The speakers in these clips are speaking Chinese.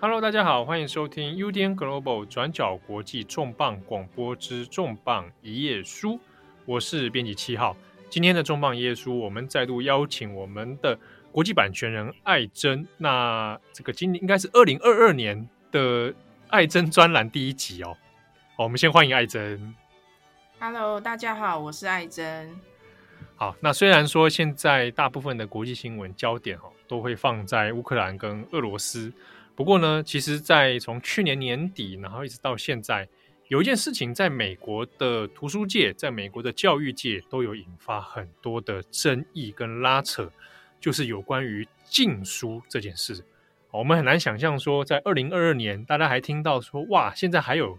Hello，大家好，欢迎收听 UDN Global 转角国际重磅广播之重磅一页书，我是编辑七号。今天的重磅一页书，我们再度邀请我们的国际版权人艾珍。那这个今年应该是二零二二年的艾珍专栏第一集哦。好，我们先欢迎艾珍。Hello，大家好，我是艾珍。好，那虽然说现在大部分的国际新闻焦点哦都会放在乌克兰跟俄罗斯。不过呢，其实，在从去年年底，然后一直到现在，有一件事情，在美国的图书界，在美国的教育界，都有引发很多的争议跟拉扯，就是有关于禁书这件事。我们很难想象说，在二零二二年，大家还听到说，哇，现在还有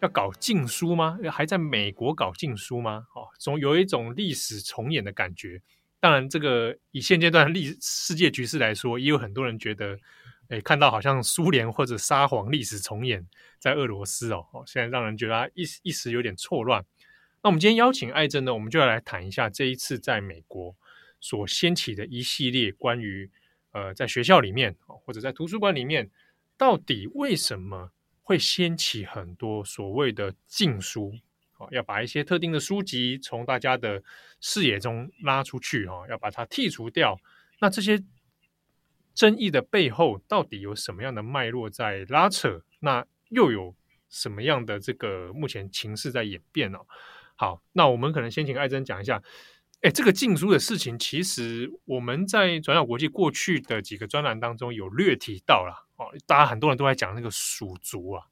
要搞禁书吗？还在美国搞禁书吗？哦，总有一种历史重演的感觉。当然，这个以现阶段历世界局势来说，也有很多人觉得。诶，看到好像苏联或者沙皇历史重演在俄罗斯哦，哦现在让人觉得一一时有点错乱。那我们今天邀请艾蓁呢，我们就要来谈一下这一次在美国所掀起的一系列关于呃，在学校里面或者在图书馆里面，到底为什么会掀起很多所谓的禁书？哦，要把一些特定的书籍从大家的视野中拉出去哦，要把它剔除掉。那这些。争议的背后到底有什么样的脉络在拉扯？那又有什么样的这个目前情势在演变呢？好，那我们可能先请艾珍讲一下。哎，这个禁书的事情，其实我们在转角国际过去的几个专栏当中有略提到了哦。大家很多人都在讲那个鼠族啊。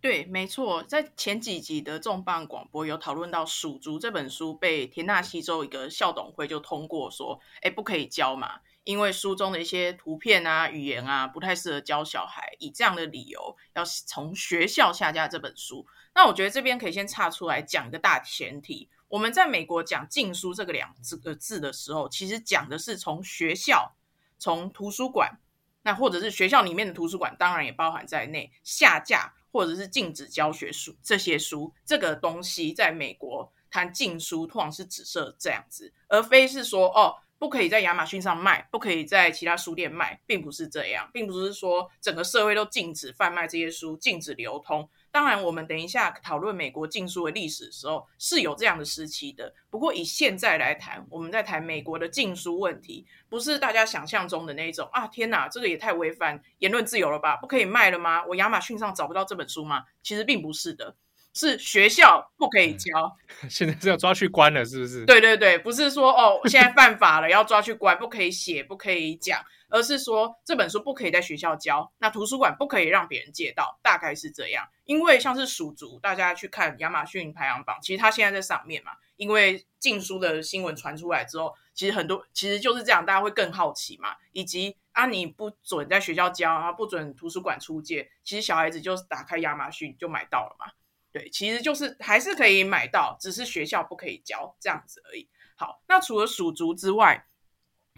对，没错，在前几集的重磅广播有讨论到《鼠族》这本书被田纳西州一个校董会就通过说，哎，不可以教嘛。因为书中的一些图片啊、语言啊，不太适合教小孩，以这样的理由要从学校下架这本书。那我觉得这边可以先岔出来讲一个大前提：我们在美国讲禁书这个两个字的时候，其实讲的是从学校、从图书馆，那或者是学校里面的图书馆，当然也包含在内，下架或者是禁止教学书这些书，这个东西在美国谈禁书，通常是指涉这样子，而非是说哦。不可以在亚马逊上卖，不可以在其他书店卖，并不是这样，并不是说整个社会都禁止贩卖这些书，禁止流通。当然，我们等一下讨论美国禁书的历史的时候是有这样的时期的。不过以现在来谈，我们在谈美国的禁书问题，不是大家想象中的那种啊！天哪，这个也太违反言论自由了吧？不可以卖了吗？我亚马逊上找不到这本书吗？其实并不是的。是学校不可以教，嗯，现在是要抓去关了，是不是？对对对，不是说哦，现在犯法了要抓去关，不可以写，不可以讲，而是说这本书不可以在学校教，那图书馆不可以让别人借到，大概是这样。因为像是鼠族，大家去看亚马逊排行榜，其实它现在在上面嘛。因为禁书的新闻传出来之后，其实很多其实就是这样，大家会更好奇嘛。以及啊，你不准在学校教啊，不准图书馆出借，其实小孩子就打开亚马逊就买到了嘛。对，其实就是还是可以买到，只是学校不可以教这样子而已。好，那除了鼠族之外，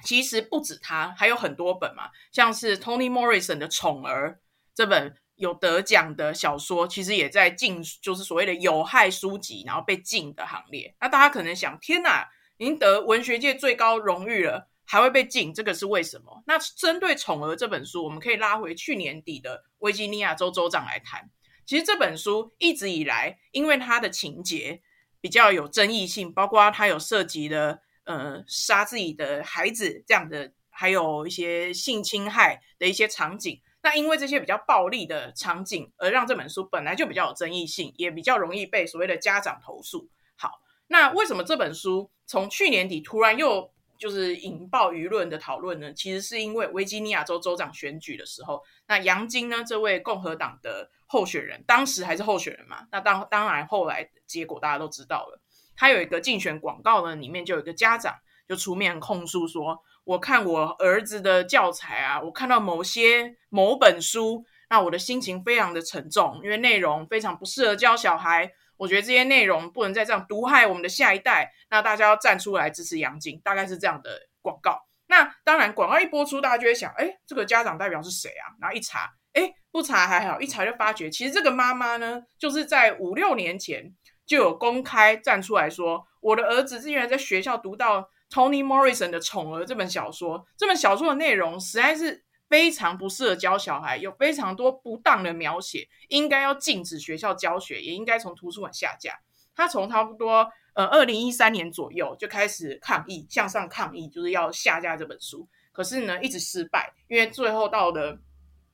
其实不止它，还有很多本嘛，像是 Toni Morrison 的《宠儿》这本有得奖的小说，其实也在禁，就是所谓的有害书籍，然后被禁的行列。那大家可能想，天哪，已经得文学界最高荣誉了，还会被禁，这个是为什么？那针对《宠儿》这本书，我们可以拉回去年底的维吉尼亚州州长来谈。其实这本书一直以来，因为它的情节比较有争议性，包括它有涉及的呃杀自己的孩子这样的，还有一些性侵害的一些场景。那因为这些比较暴力的场景，而让这本书本来就比较有争议性，也比较容易被所谓的家长投诉。好，那为什么这本书从去年底突然又就是引爆舆论的讨论呢？其实是因为维吉尼亚州州长选举的时候，那杨金呢这位共和党的。候选人当时还是候选人嘛，那当当然后来结果大家都知道了。他有一个竞选广告呢，里面就有一个家长就出面控诉说：“我看我儿子的教材啊，我看到某些某本书，那我的心情非常的沉重，因为内容非常不适合教小孩。我觉得这些内容不能再这样毒害我们的下一代。那大家要站出来支持杨金，大概是这样的广告。那当然广告一播出，大家就会想：哎，这个家长代表是谁啊？然后一查。”哎，不查还好，一查就发觉，其实这个妈妈呢，就是在五六年前就有公开站出来说，我的儿子竟然在学校读到 Toni Morrison 的《宠儿》这本小说，这本小说的内容实在是非常不适合教小孩，有非常多不当的描写，应该要禁止学校教学，也应该从图书馆下架。他从差不多呃二零一三年左右就开始抗议，向上抗议，就是要下架这本书。可是呢，一直失败，因为最后到了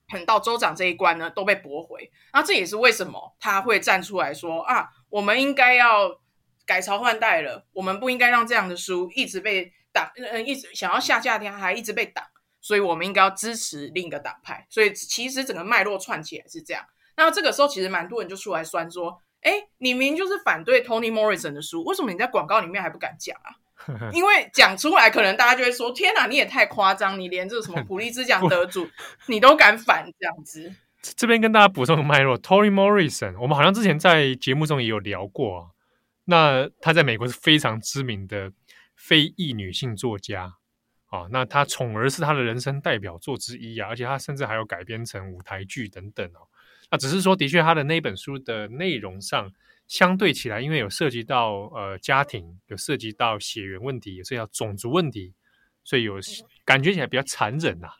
很到州长这一关呢，都被驳回。那这也是为什么他会站出来说啊，我们应该要改朝换代了，我们不应该让这样的书一直被挡，呃，一直想要下架，他还一直被挡，所以我们应该要支持另一个党派。所以其实整个脉络串起来是这样。那这个时候其实蛮多人就出来酸说。哎，你明明就是反对 Tony Morrison 的书，为什么你在广告里面还不敢讲啊？因为讲出来，可能大家就会说：“天哪，你也太夸张！你连这个什么普利兹奖 得主，你都敢反这样子。”这边跟大家补充个脉络：Tony Morrison，我们好像之前在节目中也有聊过啊。那他在美国是非常知名的非裔女性作家啊。那他《宠儿》是他的人生代表作之一啊，而且他甚至还有改编成舞台剧等等哦。那只是说，的确，他的那本书的内容上，相对起来，因为有涉及到呃家庭，有涉及到血缘问题，有涉及到种族问题，所以有感觉起来比较残忍呐、啊。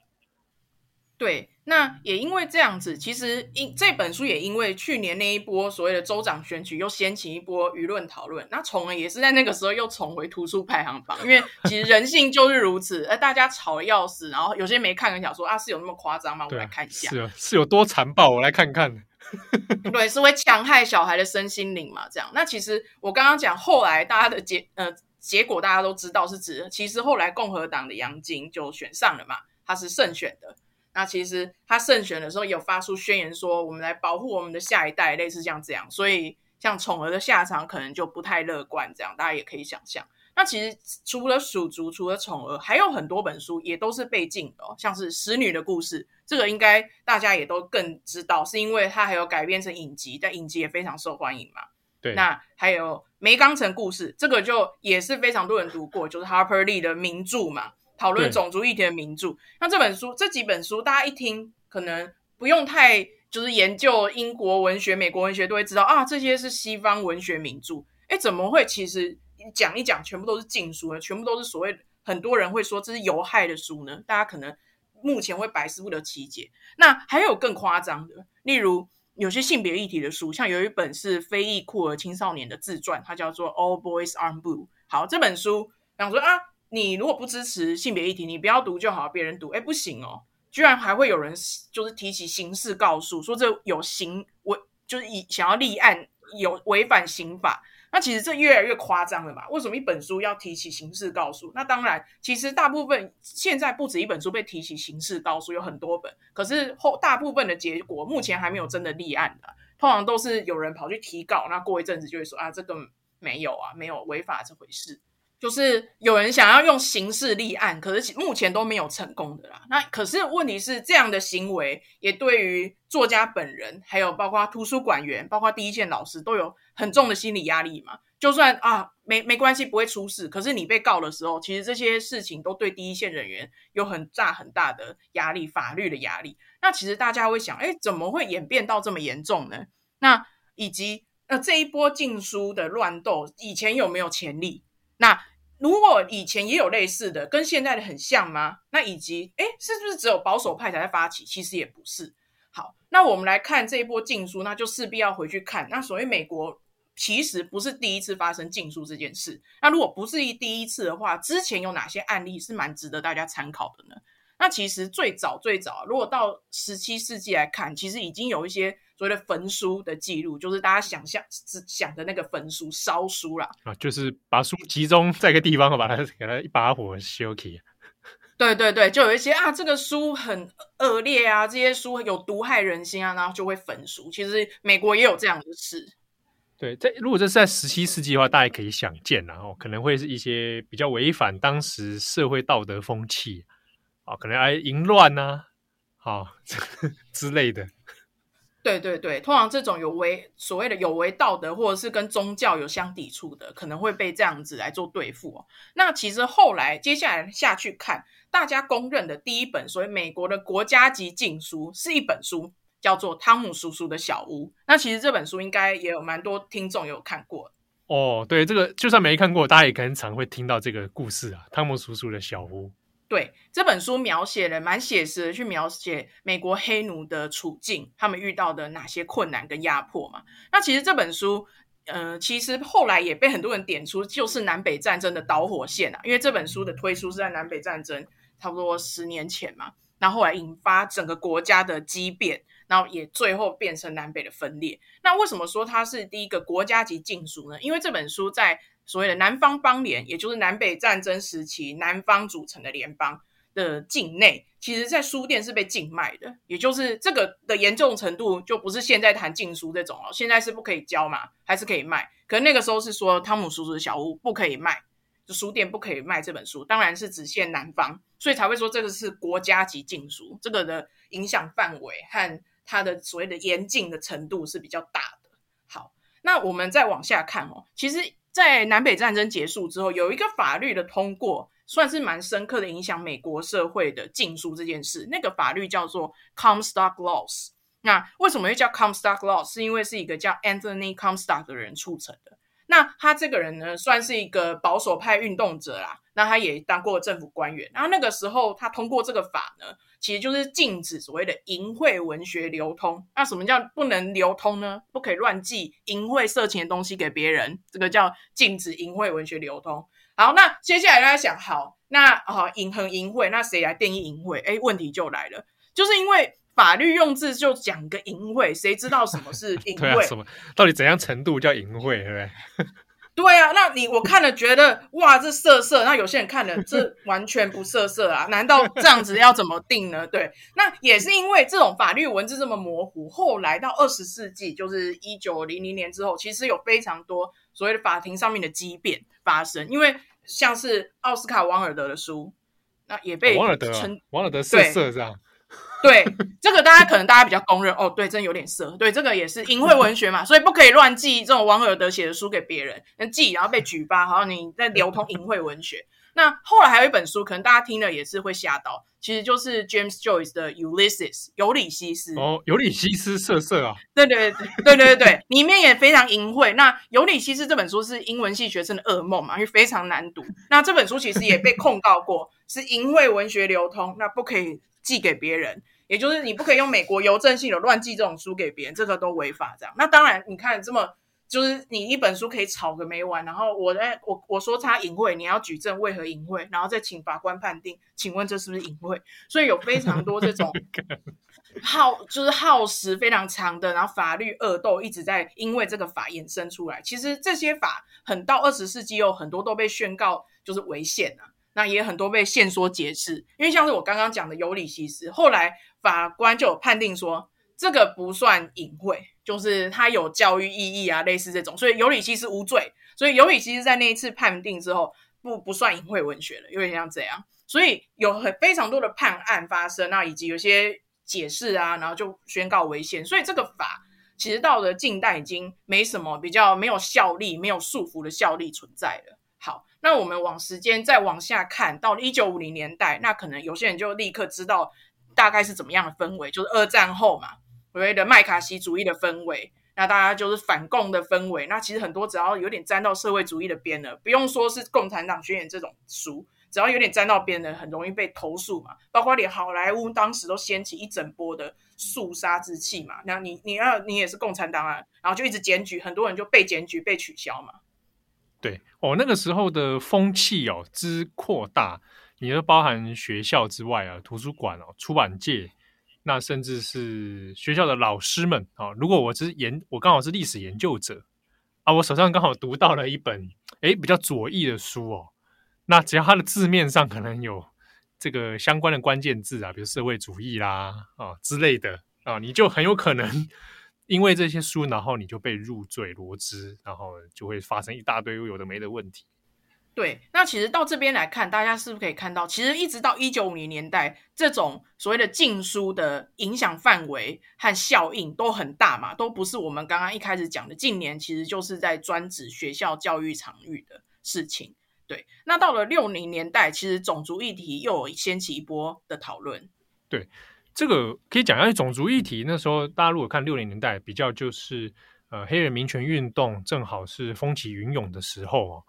对，那也因为这样子，其实因这本书也因为去年那一波所谓的州长选举，又掀起一波舆论讨论。那从而也是在那个时候又重回图书排行榜，因为其实人性就是如此，而 大家吵得要死，然后有些没看，的想说啊，是有那么夸张吗？我来看一下，是是有多残暴，我来看看。对，是会强害小孩的身心灵嘛？这样。那其实我刚刚讲，后来大家的结呃结果大家都知道是指，其实后来共和党的杨晶就选上了嘛，他是胜选的。那其实他胜选的时候有发出宣言说，我们来保护我们的下一代，类似像这样。所以像宠儿的下场可能就不太乐观，这样大家也可以想象。那其实除了鼠族，除了宠儿，还有很多本书也都是被禁的哦，像是使女的故事，这个应该大家也都更知道，是因为它还有改编成影集，但影集也非常受欢迎嘛。对。那还有梅冈城故事，这个就也是非常多人读过，就是 Harper Lee 的名著嘛。讨论种族议题的名著，那这本书这几本书，大家一听可能不用太就是研究英国文学、美国文学，都会知道啊，这些是西方文学名著。诶，怎么会？其实讲一讲，全部都是禁书呢？全部都是所谓很多人会说这是有害的书呢？大家可能目前会百思不得其解。那还有更夸张的，例如有些性别议题的书，像有一本是非裔酷儿青少年的自传，它叫做《All Boys Aren't Blue》。好，这本书讲说啊。你如果不支持性别议题，你不要读就好，别人读，哎，不行哦，居然还会有人就是提起刑事告诉，说这有刑违，就是以想要立案有违反刑法，那其实这越来越夸张了嘛？为什么一本书要提起刑事告诉？那当然，其实大部分现在不止一本书被提起刑事告诉，有很多本，可是后大部分的结果目前还没有真的立案的，通常都是有人跑去提告，那过一阵子就会说啊，这个没有啊，没有违法这回事。就是有人想要用刑事立案，可是目前都没有成功的啦。那可是问题是，这样的行为也对于作家本人，还有包括图书馆员、包括第一线老师都有很重的心理压力嘛。就算啊，没没关系，不会出事。可是你被告的时候，其实这些事情都对第一线人员有很大很大的压力，法律的压力。那其实大家会想，哎，怎么会演变到这么严重呢？那以及那这一波禁书的乱斗，以前有没有潜力？那如果以前也有类似的，跟现在的很像吗？那以及，哎，是不是只有保守派才在发起？其实也不是。好，那我们来看这一波禁书，那就势必要回去看。那所谓美国其实不是第一次发生禁书这件事。那如果不是一第一次的话，之前有哪些案例是蛮值得大家参考的呢？那其实最早最早，如果到十七世纪来看，其实已经有一些。所谓的焚书的记录，就是大家想象只想的那个焚书烧书啦，啊，就是把书集中在一个地方，把它给它一把火烧起。对对对，就有一些啊，这个书很恶劣啊，这些书有毒害人心啊，然后就会焚书。其实美国也有这样的事。对，在如果这是在十七世纪的话，大家可以想见，然后可能会是一些比较违反当时社会道德风气啊，可能哎淫乱呐，啊之类的。对对对，通常这种有违所谓的有违道德，或者是跟宗教有相抵触的，可能会被这样子来做对付哦。那其实后来接下来下去看，大家公认的第一本所谓美国的国家级禁书，是一本书，叫做《汤姆叔叔的小屋》。那其实这本书应该也有蛮多听众有看过哦。对，这个就算没看过，大家也可能常会听到这个故事啊，《汤姆叔叔的小屋》。对，这本书描写了蛮写实的，去描写美国黑奴的处境，他们遇到的哪些困难跟压迫嘛。那其实这本书，呃，其实后来也被很多人点出，就是南北战争的导火线啊。因为这本书的推出是在南北战争差不多十年前嘛，然后后来引发整个国家的激变，然后也最后变成南北的分裂。那为什么说它是第一个国家级禁书呢？因为这本书在所谓的南方邦联，也就是南北战争时期南方组成的联邦的境内，其实在书店是被禁卖的，也就是这个的严重程度，就不是现在谈禁书这种哦，现在是不可以交嘛，还是可以卖？可是那个时候是说汤姆叔叔的小屋不可以卖，就书店不可以卖这本书，当然是只限南方，所以才会说这个是国家级禁书，这个的影响范围和它的所谓的严禁的程度是比较大的。好，那我们再往下看哦，其实。在南北战争结束之后，有一个法律的通过，算是蛮深刻的影响美国社会的禁书这件事。那个法律叫做 Comstock Laws。那为什么会叫 Comstock Laws？是因为是一个叫 Anthony Comstock 的人促成的。那他这个人呢，算是一个保守派运动者啦。那他也当过政府官员。然后那个时候他通过这个法呢，其实就是禁止所谓的淫秽文学流通。那什么叫不能流通呢？不可以乱寄淫秽色情的东西给别人，这个叫禁止淫秽文学流通。好，那接下来大家想，好，那啊，淫很淫秽，那谁来定义淫秽？哎，问题就来了，就是因为法律用字就讲个淫秽，谁知道什么是 淫秽？啊、什么？到底怎样程度叫淫秽？对不对？对啊，那你我看了觉得哇，这色色。那有些人看了这完全不色色啊？难道这样子要怎么定呢？对，那也是因为这种法律文字这么模糊。后来到二十世纪，就是一九零零年之后，其实有非常多所谓的法庭上面的激变发生。因为像是奥斯卡·王尔德的书，那也被王尔德王尔德色色这样。对，这个大家可能大家比较公认哦，对，真有点色。对，这个也是淫秽文学嘛，所以不可以乱寄这种王尔德写的书给别人，那寄然后被举报，好像你在流通淫秽文学。那后来还有一本书，可能大家听了也是会吓到，其实就是 James Joyce 的《Ulysses》尤里西斯。哦，尤里西斯色色啊！对对对对对对对，里面也非常淫秽。那尤里西斯这本书是英文系学生的噩梦嘛，因为非常难读。那这本书其实也被控告过是淫秽文学流通，那不可以寄给别人。也就是你不可以用美国邮政系统乱寄这种书给别人，这个都违法。这样，那当然，你看这么，就是你一本书可以吵个没完，然后我在我我说他淫秽，你要举证为何淫秽，然后再请法官判定，请问这是不是淫秽？所以有非常多这种 耗，就是耗时非常长的，然后法律恶斗一直在因为这个法衍生出来。其实这些法很到二十世纪有很多都被宣告就是违宪啊。那也很多被限缩解释，因为像是我刚刚讲的尤里西斯，后来法官就有判定说这个不算隐晦，就是它有教育意义啊，类似这种，所以尤里西斯无罪。所以尤里西斯在那一次判定之后，不不算淫秽文学了，有点像这样。所以有很非常多的判案发生，那以及有些解释啊，然后就宣告违宪。所以这个法其实到了近代已经没什么比较没有效力、没有束缚的效力存在了。好。那我们往时间再往下看，到了一九五零年代，那可能有些人就立刻知道大概是怎么样的氛围，就是二战后嘛，所谓的麦卡锡主义的氛围，那大家就是反共的氛围。那其实很多只要有点沾到社会主义的边了，不用说是共产党宣言这种书，只要有点沾到边的，很容易被投诉嘛。包括连好莱坞当时都掀起一整波的肃杀之气嘛。那你你要你也是共产党啊，然后就一直检举，很多人就被检举被取消嘛。对哦，那个时候的风气哦之扩大，你就包含学校之外啊，图书馆哦，出版界，那甚至是学校的老师们啊、如果我是研，我刚好是历史研究者啊，我手上刚好读到了一本诶比较左翼的书哦，那只要它的字面上可能有这个相关的关键字啊，比如社会主义啦啊之类的啊，你就很有可能。因为这些书，然后你就被入罪罗织，然后就会发生一大堆有的没的问题。对，那其实到这边来看，大家是不是可以看到，其实一直到一九五零年代，这种所谓的禁书的影响范围和效应都很大嘛，都不是我们刚刚一开始讲的。近年其实就是在专指学校教育场域的事情。对，那到了六零年代，其实种族议题又有掀起一波的讨论。对。这个可以讲一下种族议题。那时候大家如果看六零年代，比较就是呃黑人民权运动正好是风起云涌的时候哦。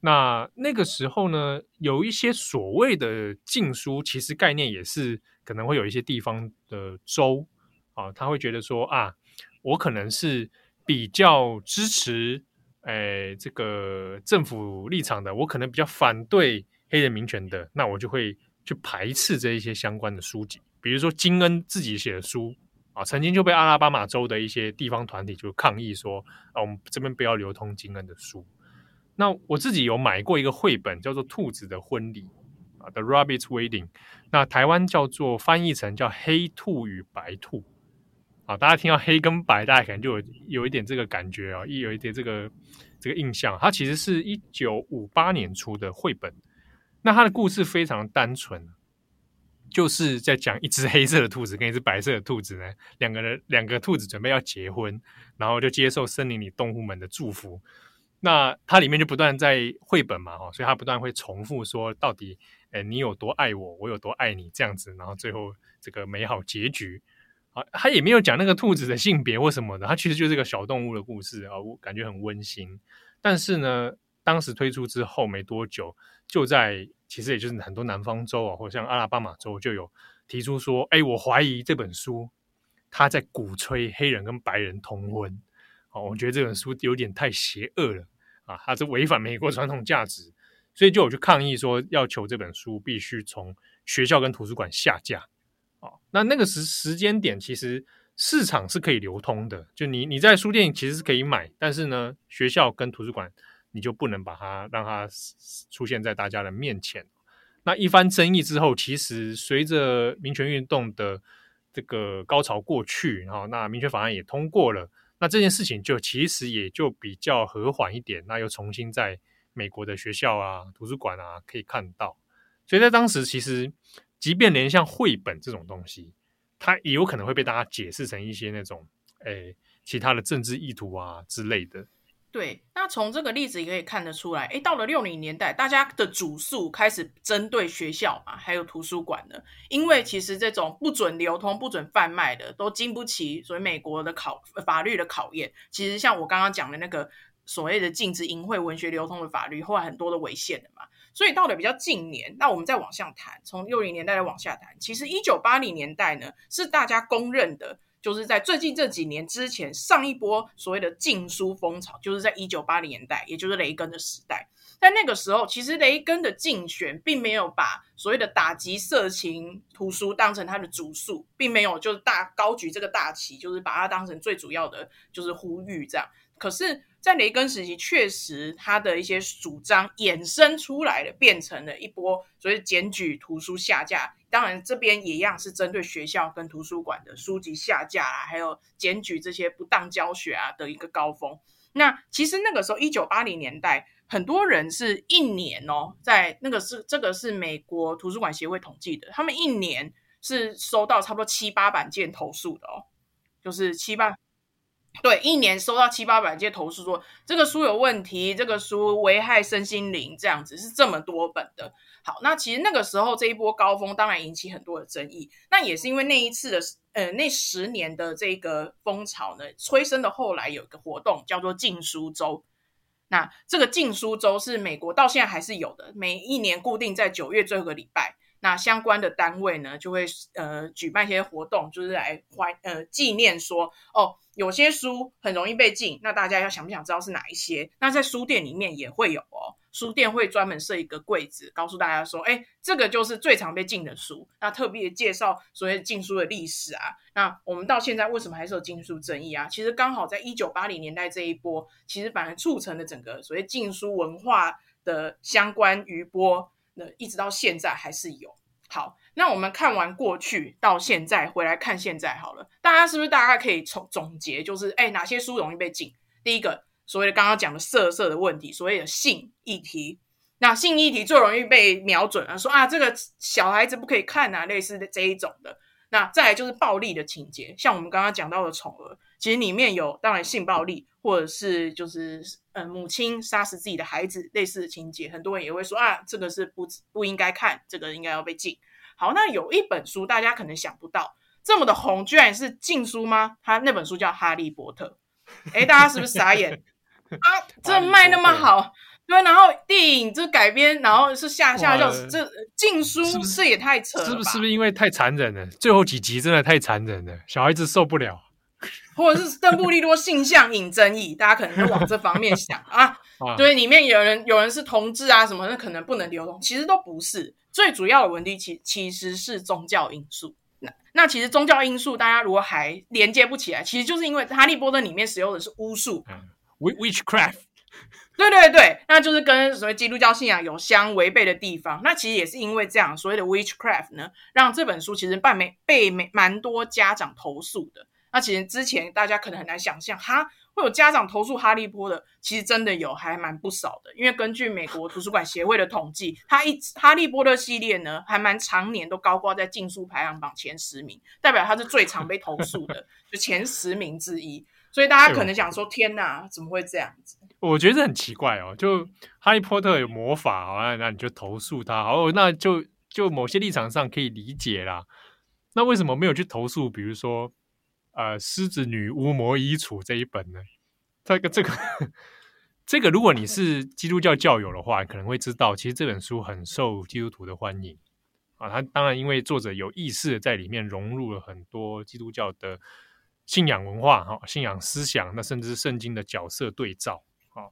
那那个时候呢，有一些所谓的禁书，其实概念也是可能会有一些地方的州啊，他会觉得说啊，我可能是比较支持诶、哎、这个政府立场的，我可能比较反对黑人民权的，那我就会去排斥这一些相关的书籍，比如说金恩自己写的书啊，曾经就被阿拉巴马州的一些地方团体就抗议说啊，我们这边不要流通金恩的书。那我自己有买过一个绘本，叫做《兔子的婚礼》啊，《The Rabbit's Wedding》。那台湾叫做翻译成叫《黑兔与白兔》啊。大家听到黑跟白，大家可能就有有一点这个感觉啊，一有一点这个这个印象。它其实是一九五八年出的绘本。那它的故事非常单纯，就是在讲一只黑色的兔子跟一只白色的兔子呢，两个人两个兔子准备要结婚，然后就接受森林里动物们的祝福。那它里面就不断在绘本嘛，哈，所以它不断会重复说，到底，诶，你有多爱我，我有多爱你，这样子，然后最后这个美好结局，啊，他也没有讲那个兔子的性别或什么的，它其实就是一个小动物的故事啊，我感觉很温馨。但是呢，当时推出之后没多久，就在其实也就是很多南方州啊，或者像阿拉巴马州就有提出说，哎，我怀疑这本书他在鼓吹黑人跟白人通婚。我觉得这本书有点太邪恶了啊！它是违反美国传统价值，所以就有去抗议说，要求这本书必须从学校跟图书馆下架。哦，那那个时时间点，其实市场是可以流通的，就你你在书店其实是可以买，但是呢，学校跟图书馆你就不能把它让它出现在大家的面前。那一番争议之后，其实随着民权运动的这个高潮过去，然后那民权法案也通过了。那这件事情就其实也就比较和缓一点，那又重新在美国的学校啊、图书馆啊可以看到，所以在当时其实，即便连像绘本这种东西，它也有可能会被大家解释成一些那种诶其他的政治意图啊之类的。对，那从这个例子也可以看得出来，诶，到了六零年代，大家的主诉开始针对学校嘛，还有图书馆了，因为其实这种不准流通、不准贩卖的，都经不起所谓美国的考法律的考验。其实像我刚刚讲的那个所谓的禁止淫秽文学流通的法律，后来很多都违宪的嘛。所以到了比较近年，那我们再往下谈，从六零年代再往下谈，其实一九八零年代呢，是大家公认的。就是在最近这几年之前，上一波所谓的禁书风潮，就是在一九八零年代，也就是雷根的时代。但那个时候，其实雷根的竞选并没有把所谓的打击色情图书当成他的主诉，并没有就是大高举这个大旗，就是把它当成最主要的就是呼吁这样。可是，在雷根时期，确实他的一些主张衍生出来了，变成了一波所谓检举图书下架。当然，这边也一样是针对学校跟图书馆的书籍下架啊，还有检举这些不当教学啊的一个高峰。那其实那个时候，一九八零年代，很多人是一年哦，在那个是这个是美国图书馆协会统计的，他们一年是收到差不多七八百件投诉的哦，就是七八。对，一年收到七八百件投诉，说这个书有问题，这个书危害身心灵，这样子是这么多本的。好，那其实那个时候这一波高峰，当然引起很多的争议。那也是因为那一次的，呃，那十年的这个风潮呢，催生的后来有一个活动叫做禁书周。那这个禁书周是美国到现在还是有的，每一年固定在九月最后一个礼拜。那相关的单位呢，就会呃举办一些活动，就是来怀呃纪念说哦，有些书很容易被禁，那大家要想不想知道是哪一些？那在书店里面也会有哦，书店会专门设一个柜子，告诉大家说，哎，这个就是最常被禁的书。那特别介绍所谓禁书的历史啊。那我们到现在为什么还是有禁书争议啊？其实刚好在一九八零年代这一波，其实反而促成了整个所谓禁书文化的相关余波。那一直到现在还是有。好，那我们看完过去到现在，回来看现在好了。大家是不是大概可以从总结，就是哎，哪些书容易被禁？第一个，所谓的刚刚讲的色色的问题，所谓的性议题。那性议题最容易被瞄准了，说啊，这个小孩子不可以看啊，类似的这一种的。那再来就是暴力的情节，像我们刚刚讲到的宠儿，其实里面有当然性暴力，或者是就是呃母亲杀死自己的孩子类似的情节，很多人也会说啊，这个是不不应该看，这个应该要被禁。好，那有一本书大家可能想不到，这么的红，居然是禁书吗？他那本书叫《哈利波特》。哎，大家是不是傻眼啊？这卖那么好，对，然后电影这改编，然后是下下叫这禁书，是也太扯了是不是？是不是因为太残忍了？最后几集真的太残忍了，小孩子受不了。或者是邓布利多性向引争议，大家可能会往这方面想啊。对，里面有人有人是同志啊什么，那可能不能流动。其实都不是，最主要的问题其其实是宗教因素。那那其实宗教因素，大家如果还连接不起来，其实就是因为哈利波特里面使用的是巫术，witchcraft。对对对，那就是跟所谓基督教信仰有相违背的地方。那其实也是因为这样，所谓的 witchcraft 呢，让这本书其实被没被没蛮多家长投诉的。那其实之前大家可能很难想象，哈，会有家长投诉哈利波特，其实真的有，还蛮不少的。因为根据美国图书馆协会的统计，它一哈利波特系列呢，还蛮常年都高挂在禁书排行榜前十名，代表它是最常被投诉的，就前十名之一。所以大家可能想说，天哪，怎么会这样子？我觉得这很奇怪哦，就哈利波特有魔法啊，那你就投诉他，哦，那就就某些立场上可以理解啦。那为什么没有去投诉？比如说。呃，狮子女巫魔衣橱这一本呢，这个这个这个，如果你是基督教教友的话，可能会知道，其实这本书很受基督徒的欢迎啊。他当然因为作者有意识的在里面融入了很多基督教的信仰文化哈、信仰思想，那甚至是圣经的角色对照啊。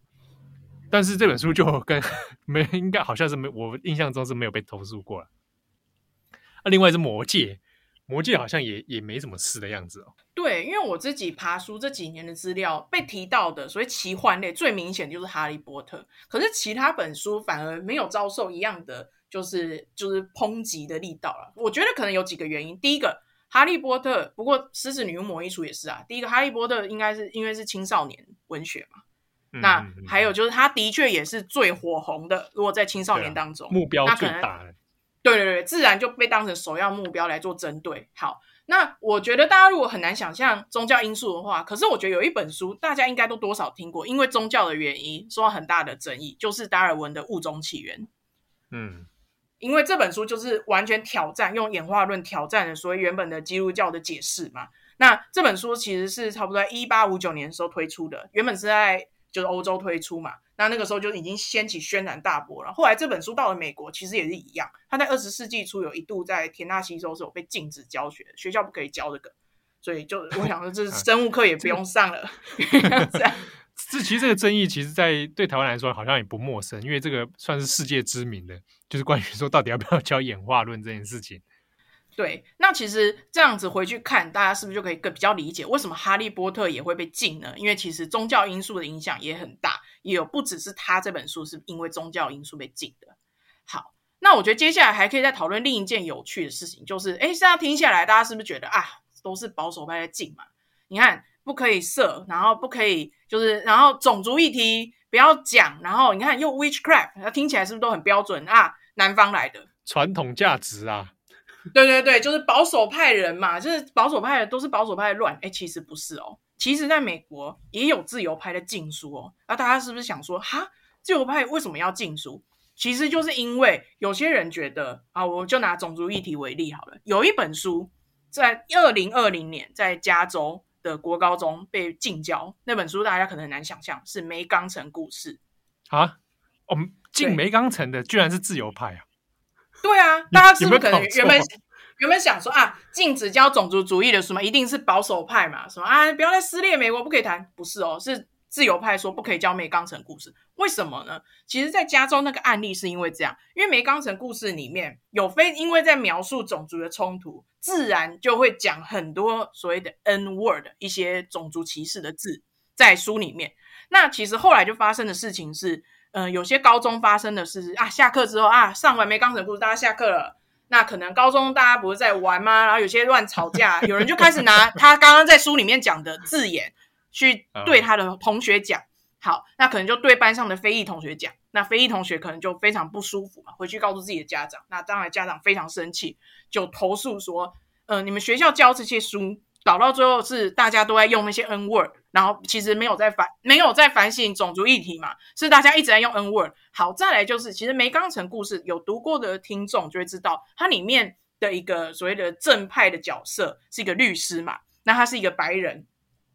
但是这本书就跟没应该好像是没，我印象中是没有被投诉过了。那、啊、另外是魔戒。魔界好像也也没什么事的样子哦。对，因为我自己爬书这几年的资料被提到的，所谓奇幻类最明显就是哈利波特。可是其他本书反而没有遭受一样的，就是就是抨击的力道了。我觉得可能有几个原因。第一个，哈利波特，不过狮子女巫魔衣橱也是啊。第一个，哈利波特应该是因为是青少年文学嘛。嗯、那还有就是，他的确也是最火红的。如果在青少年当中，目标最大的。对对对，自然就被当成首要目标来做针对。好，那我觉得大家如果很难想象宗教因素的话，可是我觉得有一本书大家应该都多少听过，因为宗教的原因受到很大的争议，就是达尔文的《物种起源》。嗯，因为这本书就是完全挑战，用演化论挑战的所谓原本的基督教的解释嘛。那这本书其实是差不多在一八五九年的时候推出的，原本是在就是欧洲推出嘛。那那个时候就已经掀起轩然大波了。后来这本书到了美国，其实也是一样。它在二十世纪初有一度在田纳西州是有被禁止教学，学校不可以教这个。所以就我想说，这生物课也不用上了。这其实这个争议，其实，在对台湾来说好像也不陌生，因为这个算是世界知名的，就是关于说到底要不要教演化论这件事情。对，那其实这样子回去看，大家是不是就可以更比较理解为什么哈利波特也会被禁呢？因为其实宗教因素的影响也很大，也有不只是他这本书是因为宗教因素被禁的。好，那我觉得接下来还可以再讨论另一件有趣的事情，就是哎，这样听下来，大家是不是觉得啊，都是保守派在禁嘛？你看，不可以射，然后不可以就是，然后种族议题不要讲，然后你看用 witchcraft，那听起来是不是都很标准啊？南方来的传统价值啊。对对对，就是保守派人嘛，就是保守派的都是保守派的乱。哎，其实不是哦，其实在美国也有自由派的禁书哦。那大家是不是想说，哈，自由派为什么要禁书？其实就是因为有些人觉得啊，我就拿种族议题为例好了。有一本书在二零二零年在加州的国高中被禁教，那本书大家可能很难想象，是《梅冈城故事》啊。我们禁梅冈城的居然是自由派啊！对啊，大家是不是可能原本 原本想说啊，禁止教种族主义的什么一定是保守派嘛？什么啊，不要再撕裂美国，不可以谈。不是哦，是自由派说不可以教梅冈城故事。为什么呢？其实，在加州那个案例是因为这样，因为梅冈城故事里面有非因为在描述种族的冲突，自然就会讲很多所谓的 N word 一些种族歧视的字在书里面。那其实后来就发生的事情是。嗯、呃，有些高中发生的是啊，下课之后啊，上完没钢琴故事，大家下课了，那可能高中大家不是在玩吗？然后有些乱吵架，有人就开始拿 他刚刚在书里面讲的字眼去对他的同学讲，好，那可能就对班上的非裔同学讲，那非裔同学可能就非常不舒服嘛，回去告诉自己的家长，那当然家长非常生气，就投诉说，呃，你们学校教这些书。搞到最后是大家都在用那些 N word，然后其实没有在反没有在反省种族议题嘛，是大家一直在用 N word。好，再来就是其实梅冈城故事有读过的听众就会知道，它里面的一个所谓的正派的角色是一个律师嘛，那他是一个白人，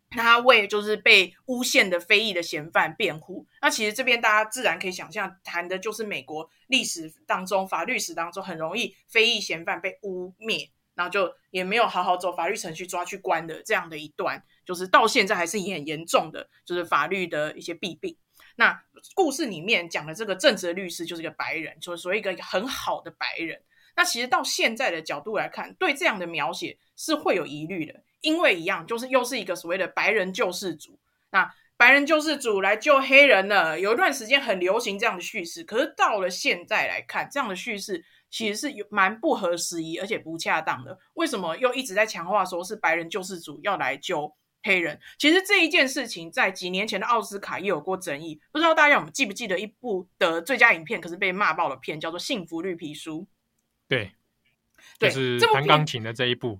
他为就是被诬陷的非裔的嫌犯辩护。那其实这边大家自然可以想象，谈的就是美国历史当中、法律史当中很容易非裔嫌犯被污蔑，然后就也没有好好走法律程序抓去关的这样的一段，就是到现在还是很严重的，就是法律的一些弊病。那故事里面讲的这个正直的律师就是一个白人，就是说一个很好的白人。那其实到现在的角度来看，对这样的描写是会有疑虑的。因为一样，就是又是一个所谓的白人救世主，那白人救世主来救黑人了。有一段时间很流行这样的叙事，可是到了现在来看，这样的叙事其实是有蛮不合时宜，而且不恰当的。为什么又一直在强化说是白人救世主要来救黑人？其实这一件事情在几年前的奥斯卡也有过争议。不知道大家有记不记得一部的最佳影片，可是被骂爆的片，叫做《幸福绿皮书》。对，就是弹钢琴的这一部。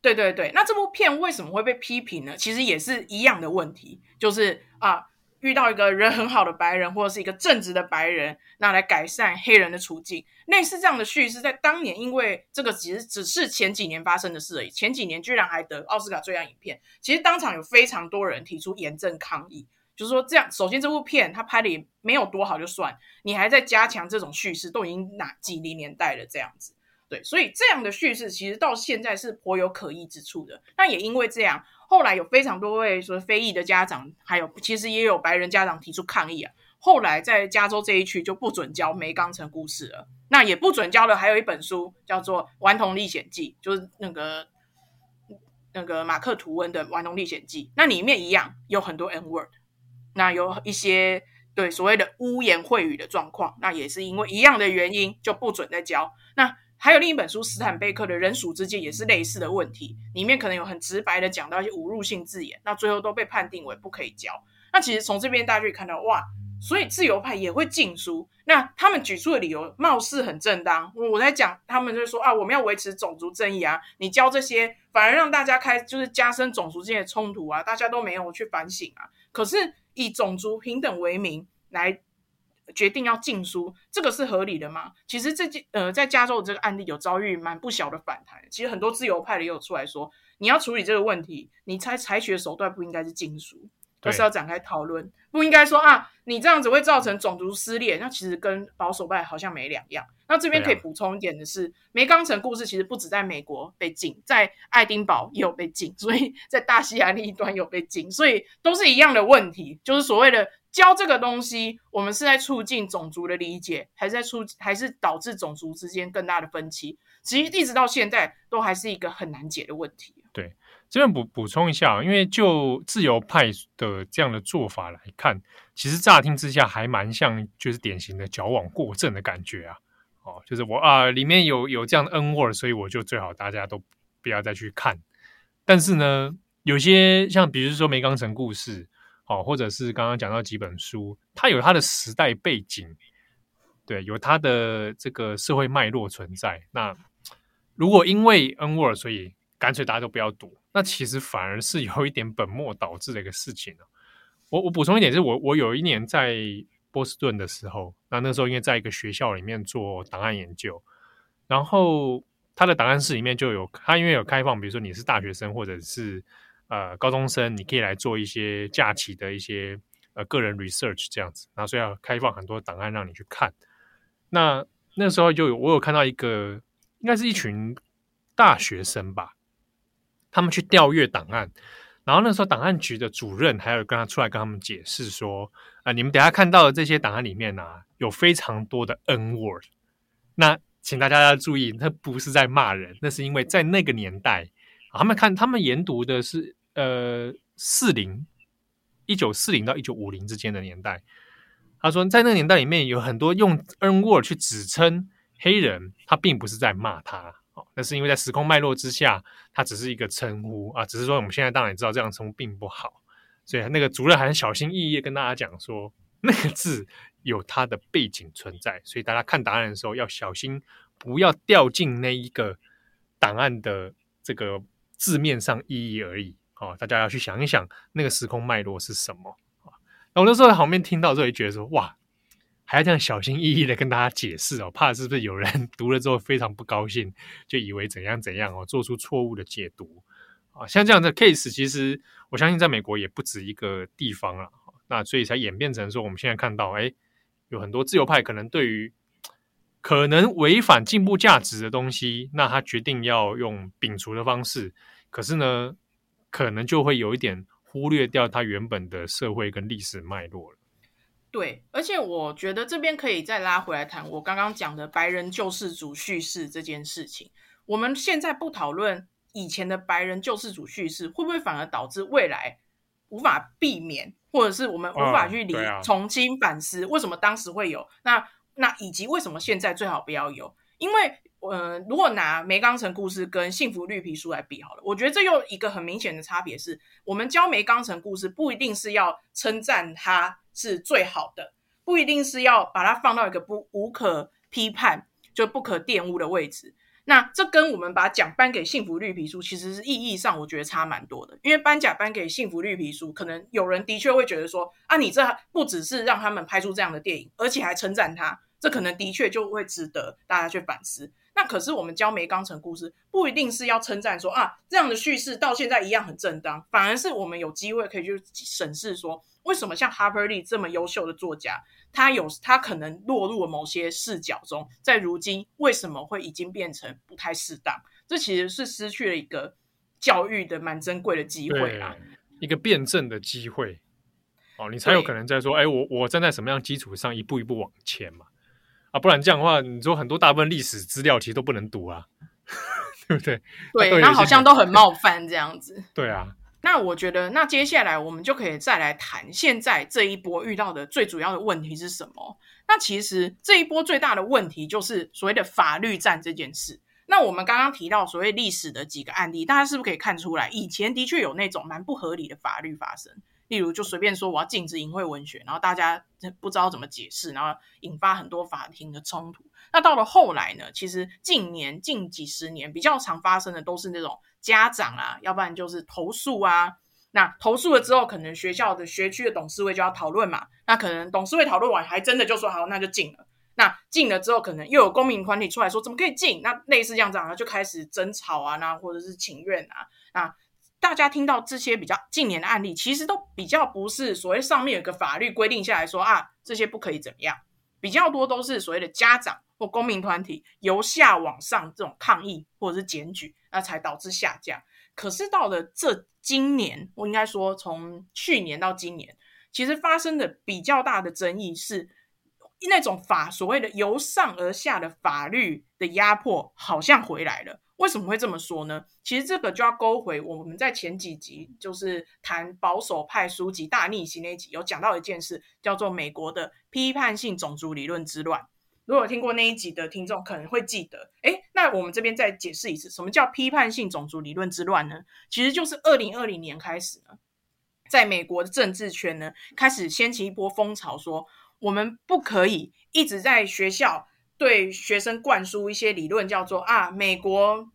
对对对，那这部片为什么会被批评呢？其实也是一样的问题，就是啊，遇到一个人很好的白人，或者是一个正直的白人，那来改善黑人的处境，类似这样的叙事，在当年因为这个其实只是前几年发生的事而已，前几年居然还得奥斯卡最佳影片，其实当场有非常多人提出严正抗议，就是说这样，首先这部片它拍的也没有多好就算，你还在加强这种叙事，都已经哪几零年代了这样子。对，所以这样的叙事其实到现在是颇有可疑之处的。那也因为这样，后来有非常多位说非裔的家长，还有其实也有白人家长提出抗议啊。后来在加州这一区就不准教梅冈城故事了。那也不准教的还有一本书叫做《顽童历险记》，就是那个那个马克吐温的《顽童历险记》。那里面一样有很多 N word，那有一些对所谓的污言秽语的状况。那也是因为一样的原因就不准再教。那还有另一本书，斯坦贝克的《人鼠之间》也是类似的问题，里面可能有很直白的讲到一些侮辱性字眼，那最后都被判定为不可以教。那其实从这边大家可以看到，哇，所以自由派也会禁书。那他们举出的理由貌似很正当。我在讲，他们就是说啊，我们要维持种族正义啊，你教这些反而让大家开就是加深种族之间的冲突啊，大家都没有去反省啊。可是以种族平等为名来。决定要禁书，这个是合理的吗？其实这件呃，在加州的这个案例有遭遇蛮不小的反弹。其实很多自由派的也有出来说，你要处理这个问题，你才采取的手段不应该是禁书，而是要展开讨论，不应该说啊，你这样子会造成种族撕裂。那其实跟保守派好像没两样。那这边可以补充一点的是，梅冈城故事其实不止在美国被禁，在爱丁堡也有被禁，所以在大西洋另一端有被禁，所以都是一样的问题，就是所谓的。教这个东西，我们是在促进种族的理解，还是在促，还是导致种族之间更大的分歧？其实一直到现在都还是一个很难解的问题。对，这边补补充一下，因为就自由派的这样的做法来看，其实乍听之下还蛮像就是典型的矫枉过正的感觉啊。哦，就是我啊，里面有有这样的 N word，所以我就最好大家都不要再去看。但是呢，有些像比如说梅冈城故事。哦，或者是刚刚讲到几本书，它有它的时代背景，对，有它的这个社会脉络存在。那如果因为 N word，所以干脆大家都不要读，那其实反而是有一点本末倒置的一个事情。我我补充一点，就是我我有一年在波士顿的时候，那那时候因为在一个学校里面做档案研究，然后他的档案室里面就有，他因为有开放，比如说你是大学生或者是。呃，高中生你可以来做一些假期的一些呃个人 research 这样子，然后所以要开放很多档案让你去看。那那时候就有我有看到一个，应该是一群大学生吧，他们去调阅档案，然后那时候档案局的主任还有跟他出来跟他们解释说，啊、你们等下看到的这些档案里面呢、啊，有非常多的 N word。那请大家要注意，那不是在骂人，那是因为在那个年代。他们看，他们研读的是呃四零一九四零到一九五零之间的年代。他说，在那个年代里面，有很多用 N word 去指称黑人，他并不是在骂他哦，那是因为在时空脉络之下，他只是一个称呼啊，只是说我们现在当然也知道这样称呼并不好，所以那个主任还小心翼翼跟大家讲说，那个字有它的背景存在，所以大家看档案的时候要小心，不要掉进那一个档案的这个。字面上意义而已，哦，大家要去想一想那个时空脉络是什么啊？那我那时候在旁边听到之后，就觉得说，哇，还要这样小心翼翼的跟大家解释哦，怕是不是有人 读了之后非常不高兴，就以为怎样怎样哦，做出错误的解读啊，像这样的 case，其实我相信在美国也不止一个地方了。那所以才演变成说，我们现在看到，哎，有很多自由派可能对于可能违反进步价值的东西，那他决定要用摒除的方式，可是呢，可能就会有一点忽略掉它原本的社会跟历史脉络了。对，而且我觉得这边可以再拉回来谈我刚刚讲的白人救世主叙事这件事情。我们现在不讨论。以前的白人救世主叙事会不会反而导致未来无法避免，或者是我们无法去理、哦啊、重新反思为什么当时会有？那那以及为什么现在最好不要有？因为呃，如果拿梅钢城故事跟幸福绿皮书来比好了，我觉得这又一个很明显的差别是，我们教梅钢城故事不一定是要称赞它是最好的，不一定是要把它放到一个不无可批判就不可玷污的位置。那这跟我们把奖颁给幸福绿皮书，其实是意义上我觉得差蛮多的。因为颁奖颁给幸福绿皮书，可能有人的确会觉得说，啊，你这不只是让他们拍出这样的电影，而且还称赞他，这可能的确就会值得大家去反思。那可是我们教梅冈城故事，不一定是要称赞说啊，这样的叙事到现在一样很正当，反而是我们有机会可以去审视说，为什么像 Harper Lee 这么优秀的作家。他有他可能落入了某些视角中，在如今为什么会已经变成不太适当？这其实是失去了一个教育的蛮珍贵的机会啦，一个辩证的机会。哦，你才有可能在说，哎，我我站在什么样基础上一步一步往前嘛？啊，不然这样的话，你说很多大部分历史资料其实都不能读啊，对不对？对，那好像都很冒犯这样子。对啊。那我觉得，那接下来我们就可以再来谈，现在这一波遇到的最主要的问题是什么？那其实这一波最大的问题就是所谓的法律战这件事。那我们刚刚提到所谓历史的几个案例，大家是不是可以看出来，以前的确有那种蛮不合理的法律发生？例如，就随便说我要禁止淫秽文学，然后大家不知道怎么解释，然后引发很多法庭的冲突。那到了后来呢？其实近年近几十年比较常发生的都是那种。家长啊，要不然就是投诉啊。那投诉了之后，可能学校的学区的董事会就要讨论嘛。那可能董事会讨论完，还真的就说好，那就禁了。那禁了之后，可能又有公民团体出来说，怎么可以禁？那类似这样子，然后就开始争吵啊，那或者是请愿啊。那大家听到这些比较近年的案例，其实都比较不是所谓上面有个法律规定下来说啊，这些不可以怎么样。比较多都是所谓的家长或公民团体由下往上这种抗议或者是检举，那才导致下降。可是到了这今年，我应该说从去年到今年，其实发生的比较大的争议是那种法所谓的由上而下的法律的压迫好像回来了。为什么会这么说呢？其实这个就要勾回我们在前几集就是谈保守派书籍大逆袭那一集，有讲到一件事，叫做美国的批判性种族理论之乱。如果听过那一集的听众可能会记得，诶，那我们这边再解释一次，什么叫批判性种族理论之乱呢？其实就是二零二零年开始呢，在美国的政治圈呢，开始掀起一波风潮说，说我们不可以一直在学校。对学生灌输一些理论，叫做啊，美国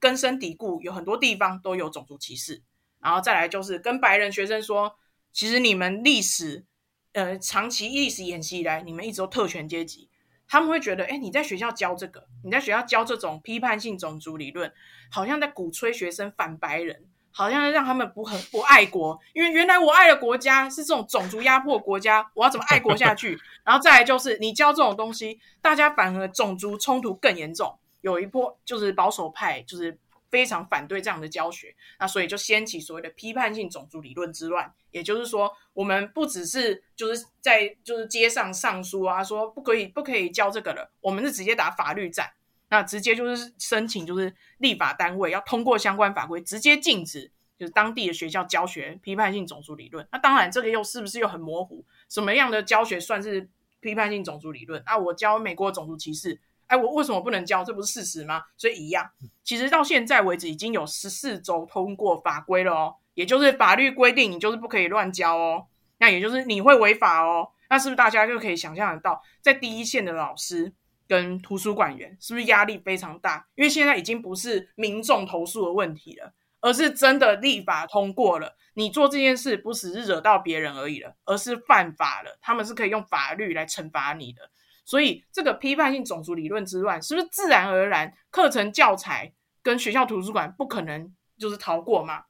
根深蒂固，有很多地方都有种族歧视。然后再来就是跟白人学生说，其实你们历史，呃，长期历史演习以来，你们一直都特权阶级。他们会觉得，哎，你在学校教这个，你在学校教这种批判性种族理论，好像在鼓吹学生反白人。好像让他们不很不爱国，因为原来我爱的国家是这种种族压迫国家，我要怎么爱国下去？然后再来就是你教这种东西，大家反而种族冲突更严重。有一波就是保守派，就是非常反对这样的教学，那所以就掀起所谓的批判性种族理论之乱。也就是说，我们不只是就是在就是街上上书啊，说不可以不可以教这个了，我们是直接打法律战。那直接就是申请，就是立法单位要通过相关法规，直接禁止就是当地的学校教学批判性种族理论。那当然，这个又是不是又很模糊？什么样的教学算是批判性种族理论？啊，我教美国种族歧视，哎，我为什么不能教？这不是事实吗？所以一样，其实到现在为止已经有十四州通过法规了哦，也就是法律规定你就是不可以乱教哦。那也就是你会违法哦。那是不是大家就可以想象得到，在第一线的老师？跟图书馆员是不是压力非常大？因为现在已经不是民众投诉的问题了，而是真的立法通过了。你做这件事不只是惹到别人而已了，而是犯法了。他们是可以用法律来惩罚你的。所以这个批判性种族理论之乱，是不是自然而然课程教材跟学校图书馆不可能就是逃过嘛。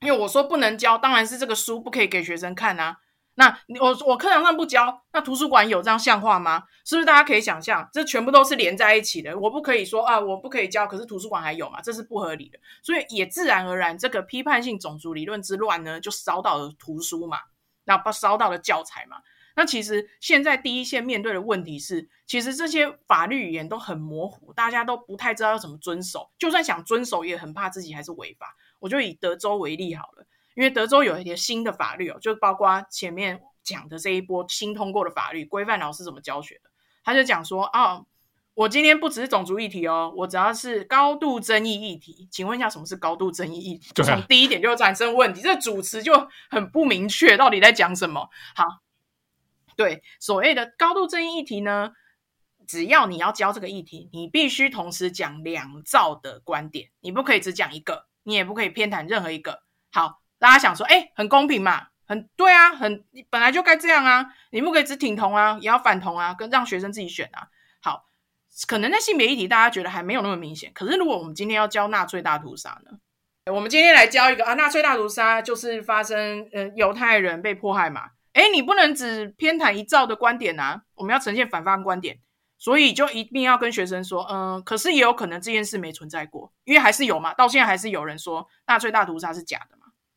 因为我说不能教，当然是这个书不可以给学生看啊。那我我课堂上不教，那图书馆有这样像话吗？是不是大家可以想象，这全部都是连在一起的？我不可以说啊，我不可以教，可是图书馆还有嘛？这是不合理的。所以也自然而然，这个批判性种族理论之乱呢，就烧到了图书嘛，那不烧到了教材嘛。那其实现在第一线面对的问题是，其实这些法律语言都很模糊，大家都不太知道要怎么遵守，就算想遵守，也很怕自己还是违法。我就以德州为例好了。因为德州有一些新的法律哦，就包括前面讲的这一波新通过的法律，规范老师怎么教学的。他就讲说啊、哦，我今天不只是种族议题哦，我只要是高度争议议题。请问一下，什么是高度争议议题？从第一点就产生问题，这主持就很不明确，到底在讲什么？好，对，所谓的高度争议议题呢，只要你要教这个议题，你必须同时讲两造的观点，你不可以只讲一个，你也不可以偏袒任何一个。好。大家想说，哎，很公平嘛，很对啊，很本来就该这样啊，你不可以只挺同啊，也要反同啊，跟让学生自己选啊。好，可能在性别议题，大家觉得还没有那么明显。可是，如果我们今天要教纳粹大屠杀呢？我们今天来教一个啊，纳粹大屠杀就是发生，嗯，犹太人被迫害嘛。哎，你不能只偏袒一造的观点啊，我们要呈现反方观点，所以就一定要跟学生说，嗯，可是也有可能这件事没存在过，因为还是有嘛，到现在还是有人说纳粹大屠杀是假的。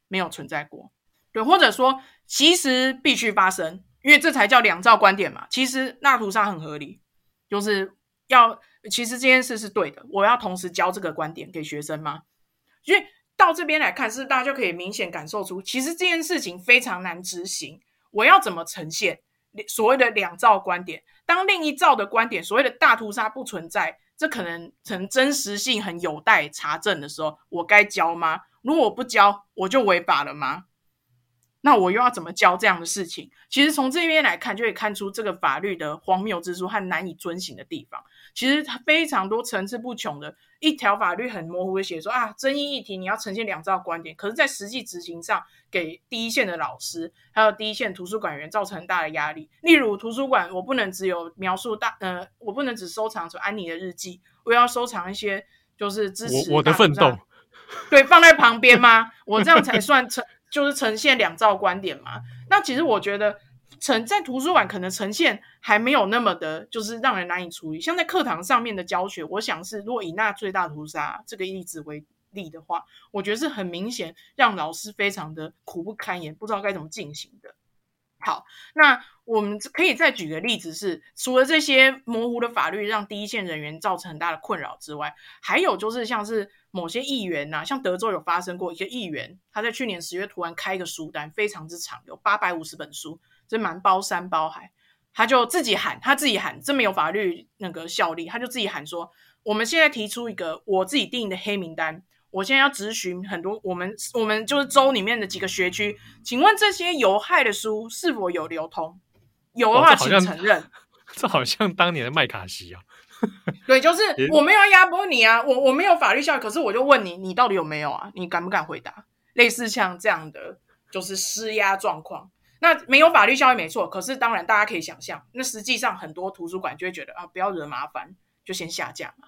没有存在过，对，或者说其实必须发生，因为这才叫两造观点嘛。其实大屠杀很合理，就是要其实这件事是对的，我要同时教这个观点给学生吗？因为到这边来看，是大家就可以明显感受出，其实这件事情非常难执行。我要怎么呈现所谓的两造观点？当另一造的观点，所谓的大屠杀不存在，这可能成真实性很有待查证的时候，我该教吗？如果我不教，我就违法了吗？那我又要怎么教这样的事情？其实从这边来看，就可以看出这个法律的荒谬之处和难以遵行的地方。其实它非常多层次不穷的一条法律，很模糊的写说啊，争议议题你要呈现两造观点，可是，在实际执行上，给第一线的老师还有第一线图书馆员造成很大的压力。例如，图书馆我不能只有描述大，呃，我不能只收藏着安妮的日记，我要收藏一些就是支持我，我的奋斗。对，放在旁边吗？我这样才算呈，就是呈现两造观点嘛。那其实我觉得呈在图书馆可能呈现还没有那么的，就是让人难以处理。像在课堂上面的教学，我想是如果以那最大屠杀这个例子为例的话，我觉得是很明显让老师非常的苦不堪言，不知道该怎么进行的。好，那我们可以再举个例子是，除了这些模糊的法律让第一线人员造成很大的困扰之外，还有就是像是某些议员呐、像德州有发生过一个议员，他在去年十月突然开一个书单，非常之长，有八百五十本书，这蛮包山包海，他就自己喊，他自己喊，这没有法律那个效力，他就自己喊说，我们现在提出一个我自己定的黑名单。我现在要咨询很多我们我们就是州里面的几个学区，请问这些有害的书是否有流通？有的话，请承认。这好像当年的麦卡锡啊。对，就是我没有压迫你啊，我我没有法律效力，可是我就问你，你到底有没有啊？你敢不敢回答？类似像这样的就是施压状况，那没有法律效力没错，可是当然大家可以想象，那实际上很多图书馆就会觉得啊，不要惹麻烦，就先下架嘛。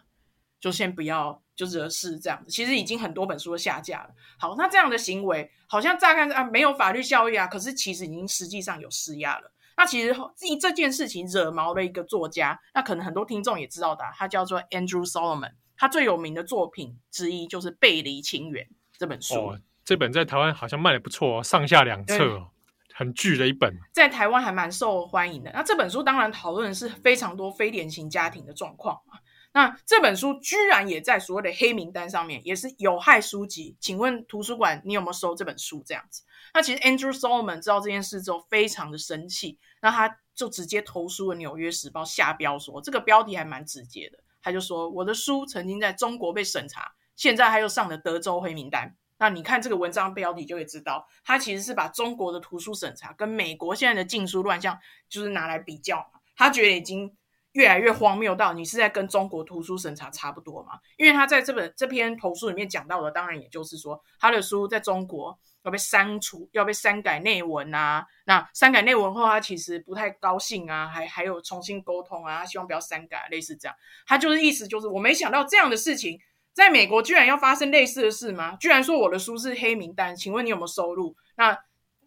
就先不要就惹事这样子，其实已经很多本书都下架了。好，那这样的行为好像乍看啊没有法律效益啊，可是其实已经实际上有施压了。那其实这这件事情惹毛了一个作家，那可能很多听众也知道的，他叫做 Andrew Solomon，他最有名的作品之一就是《背离亲缘》这本书。哦，这本在台湾好像卖的不错哦，上下两册哦，很巨的一本，在台湾还蛮受欢迎的。那这本书当然讨论的是非常多非典型家庭的状况啊。那这本书居然也在所谓的黑名单上面，也是有害书籍。请问图书馆你有没有收这本书？这样子，那其实 Andrew Solomon 知道这件事之后，非常的生气，那他就直接投书了《纽约时报》，下标说这个标题还蛮直接的，他就说我的书曾经在中国被审查，现在他又上了德州黑名单。那你看这个文章标题就会知道，他其实是把中国的图书审查跟美国现在的禁书乱象就是拿来比较，他觉得已经。越来越荒谬到你是在跟中国图书审查差不多嘛？因为他在这本这篇投诉里面讲到的，当然也就是说他的书在中国要被删除，要被删改内文啊。那删改内文后，他其实不太高兴啊，还还有重新沟通啊，他希望不要删改，类似这样。他就是意思就是我没想到这样的事情在美国居然要发生类似的事吗？居然说我的书是黑名单，请问你有没有收入？那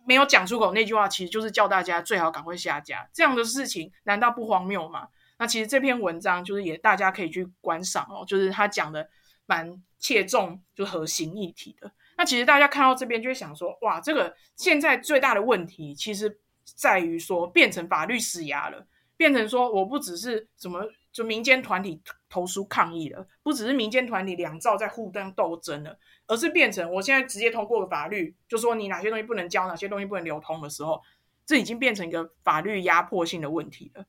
没有讲出口那句话，其实就是叫大家最好赶快下架。这样的事情难道不荒谬吗？那其实这篇文章就是也大家可以去观赏哦，就是他讲的蛮切中就核心议题的。那其实大家看到这边就会想说，哇，这个现在最大的问题其实在于说变成法律施压了，变成说我不只是什么。就民间团体投诉抗议了，不只是民间团体两造在互相斗争了，而是变成我现在直接通过法律，就说你哪些东西不能交，哪些东西不能流通的时候，这已经变成一个法律压迫性的问题了。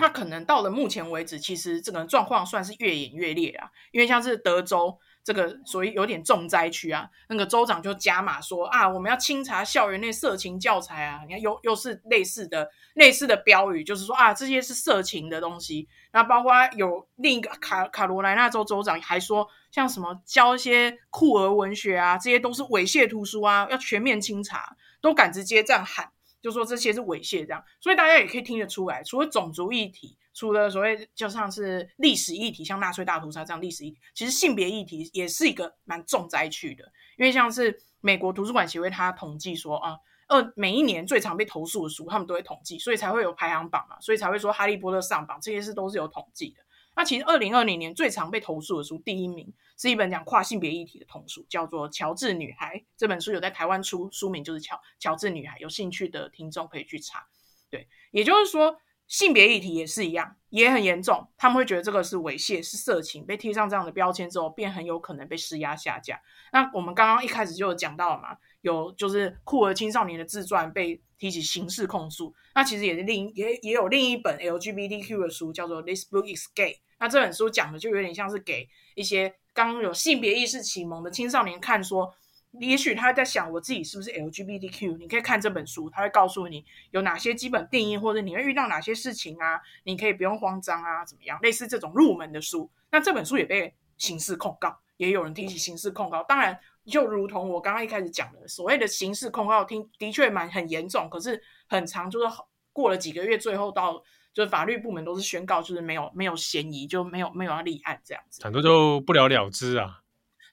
那可能到了目前为止，其实这个状况算是越演越烈啊，因为像是德州。这个属于有点重灾区啊，那个州长就加码说啊，我们要清查校园内色情教材啊，你看又又是类似的类似的标语，就是说啊，这些是色情的东西。那包括有另一个卡卡罗来纳州州长还说，像什么教一些酷儿文学啊，这些都是猥亵图书啊，要全面清查，都敢直接这样喊，就说这些是猥亵这样。所以大家也可以听得出来，除了种族议题。除了所谓就像是历史议题，像纳粹大屠杀这样历史议题，其实性别议题也是一个蛮重灾区的。因为像是美国图书馆协会，它统计说啊，呃，每一年最常被投诉的书，他们都会统计，所以才会有排行榜嘛，所以才会说《哈利波特》上榜，这些事都是有统计的。那其实二零二零年最常被投诉的书，第一名是一本讲跨性别议题的童书，叫做《乔治女孩》。这本书有在台湾出，书名就是《乔乔治女孩》，有兴趣的听众可以去查。对，也就是说。性别议题也是一样，也很严重。他们会觉得这个是猥亵、是色情，被贴上这样的标签之后，便很有可能被施压下架。那我们刚刚一开始就有讲到了嘛，有就是酷儿青少年的自传被提起刑事控诉。那其实也是另也也有另一本 LGBTQ 的书，叫做《This Book Is Gay》。那这本书讲的就有点像是给一些刚有性别意识启蒙的青少年看，说。也许他在想我自己是不是 LGBTQ？你可以看这本书，他会告诉你有哪些基本定义，或者你会遇到哪些事情啊？你可以不用慌张啊，怎么样？类似这种入门的书。那这本书也被刑事控告，也有人提起刑事控告。当然，就如同我刚刚一开始讲的，所谓的刑事控告，听的确蛮很严重，可是很长，就是过了几个月，最后到就是法律部门都是宣告，就是没有没有嫌疑，就没有没有要立案这样子，很多就不了了之啊。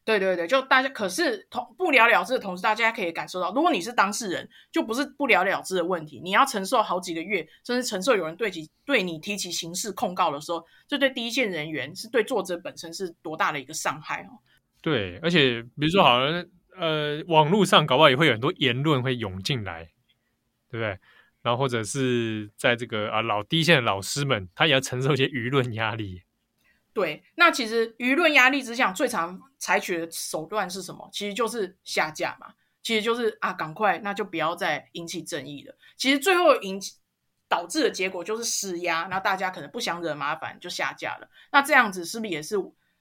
对对对，就大家可是同不了了之的同时，大家可以感受到，如果你是当事人，就不是不了了之的问题，你要承受好几个月，甚至承受有人对其对你提起刑事控告的时候，这对第一线人员是对作者本身是多大的一个伤害哦。对，而且比如说，好像呃，网络上搞不好也会有很多言论会涌进来，对不对？然后或者是在这个啊老第一线的老师们，他也要承受一些舆论压力。对，那其实舆论压力之下，最常采取的手段是什么？其实就是下架嘛。其实就是啊，赶快，那就不要再引起争议了。其实最后引起导致的结果就是施压，那大家可能不想惹麻烦，就下架了。那这样子是不是也是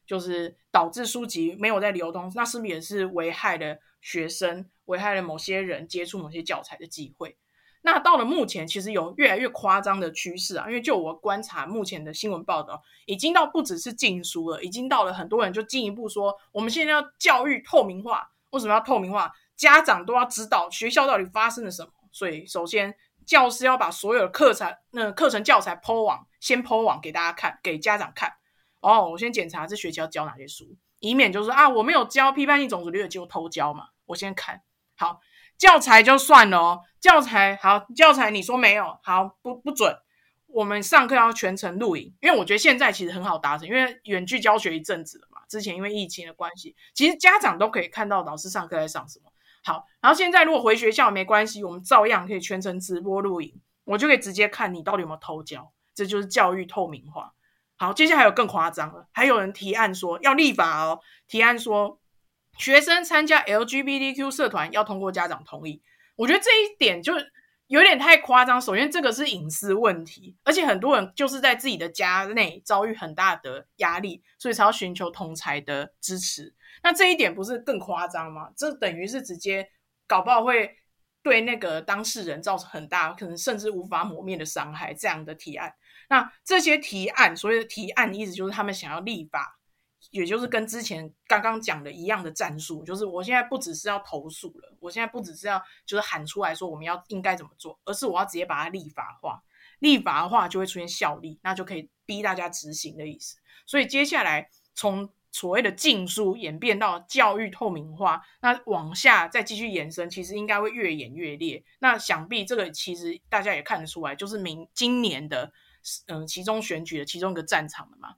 就是导致书籍没有在流通？那是不是也是危害了学生，危害了某些人接触某些教材的机会？那到了目前，其实有越来越夸张的趋势啊！因为就我观察目前的新闻报道，已经到不只是禁书了，已经到了很多人就进一步说，我们现在要教育透明化。为什么要透明化？家长都要知道学校到底发生了什么。所以，首先教师要把所有的课程、那课程教材 po 网，先 po 网给大家看，给家长看。哦，我先检查这学期要教哪些书，以免就是啊，我没有教批判性种族主义，就偷教嘛。我先看好。教材就算了哦，教材好，教材你说没有好，不不准。我们上课要全程录影，因为我觉得现在其实很好达成，因为远距教学一阵子了嘛。之前因为疫情的关系，其实家长都可以看到老师上课在上什么。好，然后现在如果回学校没关系，我们照样可以全程直播录影，我就可以直接看你到底有没有偷教，这就是教育透明化。好，接下来还有更夸张了，还有人提案说要立法哦，提案说。学生参加 LGBTQ 社团要通过家长同意，我觉得这一点就有点太夸张。首先，这个是隐私问题，而且很多人就是在自己的家内遭遇很大的压力，所以才要寻求同才的支持。那这一点不是更夸张吗？这等于是直接搞不好会对那个当事人造成很大，可能甚至无法抹灭的伤害。这样的提案，那这些提案，所谓的提案意思就是他们想要立法。也就是跟之前刚刚讲的一样的战术，就是我现在不只是要投诉了，我现在不只是要就是喊出来说我们要应该怎么做，而是我要直接把它立法化，立法化就会出现效力，那就可以逼大家执行的意思。所以接下来从所谓的禁书演变到教育透明化，那往下再继续延伸，其实应该会越演越烈。那想必这个其实大家也看得出来，就是明今年的嗯、呃、期中选举的其中一个战场了嘛。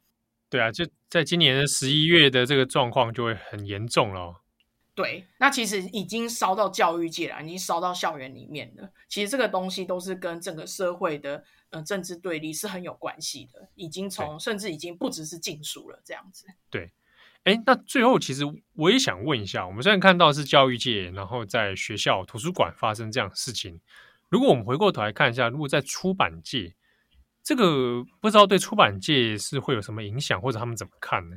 对啊，就在今年的十一月的这个状况就会很严重了。对，那其实已经烧到教育界了，已经烧到校园里面了。其实这个东西都是跟整个社会的呃政治对立是很有关系的，已经从甚至已经不只是禁书了这样子。对，哎，那最后其实我也想问一下，我们虽然看到是教育界，然后在学校图书馆发生这样的事情，如果我们回过头来看一下，如果在出版界，这个不知道对出版界是会有什么影响，或者他们怎么看呢？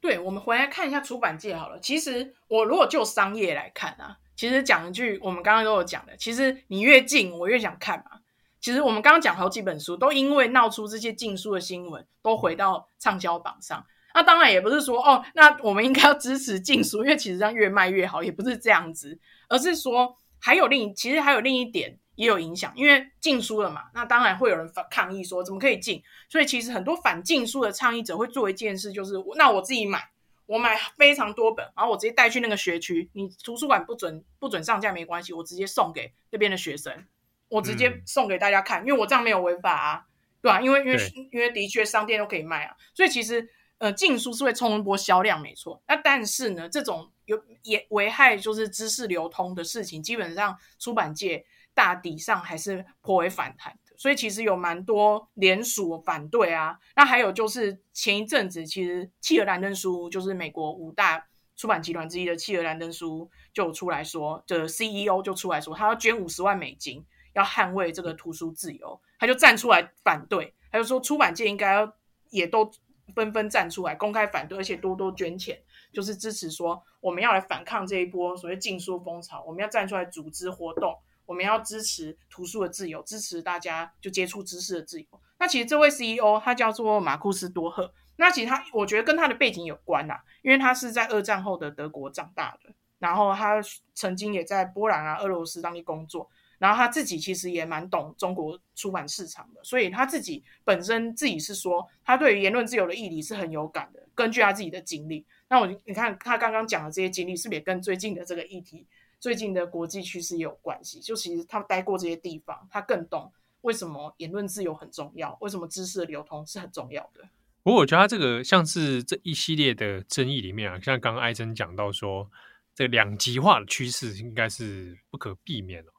对，我们回来看一下出版界好了。其实我如果就商业来看啊，其实讲一句我们刚刚都有讲的，其实你越禁，我越想看嘛。其实我们刚刚讲好几本书，都因为闹出这些禁书的新闻，都回到畅销榜上。那当然也不是说哦，那我们应该要支持禁书，因为其实这样越卖越好，也不是这样子，而是说还有另，其实还有另一点。也有影响，因为禁书了嘛，那当然会有人反抗议说怎么可以禁？所以其实很多反禁书的倡议者会做一件事，就是那我自己买，我买非常多本，然后我直接带去那个学区，你图书馆不准不准上架没关系，我直接送给那边的学生，我直接送给大家看，嗯、因为我这样没有违法啊，对吧、啊？因为因为因为的确商店都可以卖啊，所以其实呃禁书是会冲一波销量没错，那但是呢，这种有也危害就是知识流通的事情，基本上出版界。大抵上还是颇为反弹的，所以其实有蛮多联署反对啊。那还有就是前一阵子，其实企鹅兰登书就是美国五大出版集团之一的企鹅兰登书就出来说，的 CEO 就出来说，他要捐五十万美金，要捍卫这个图书自由，他就站出来反对，他就说出版界应该要也都纷纷站出来公开反对，而且多多捐钱，就是支持说我们要来反抗这一波所谓禁书风潮，我们要站出来组织活动。我们要支持图书的自由，支持大家就接触知识的自由。那其实这位 CEO 他叫做马库斯多赫，那其实他我觉得跟他的背景有关啊，因为他是在二战后的德国长大的，然后他曾经也在波兰啊、俄罗斯当地工作，然后他自己其实也蛮懂中国出版市场的，所以他自己本身自己是说，他对于言论自由的议题是很有感的。根据他自己的经历，那我你看他刚刚讲的这些经历，是不是也跟最近的这个议题？最近的国际趋势也有关系，就其实他待过这些地方，他更懂为什么言论自由很重要，为什么知识的流通是很重要的。不过我觉得他这个像是这一系列的争议里面啊，像刚刚艾珍讲到说，这两极化的趋势应该是不可避免的。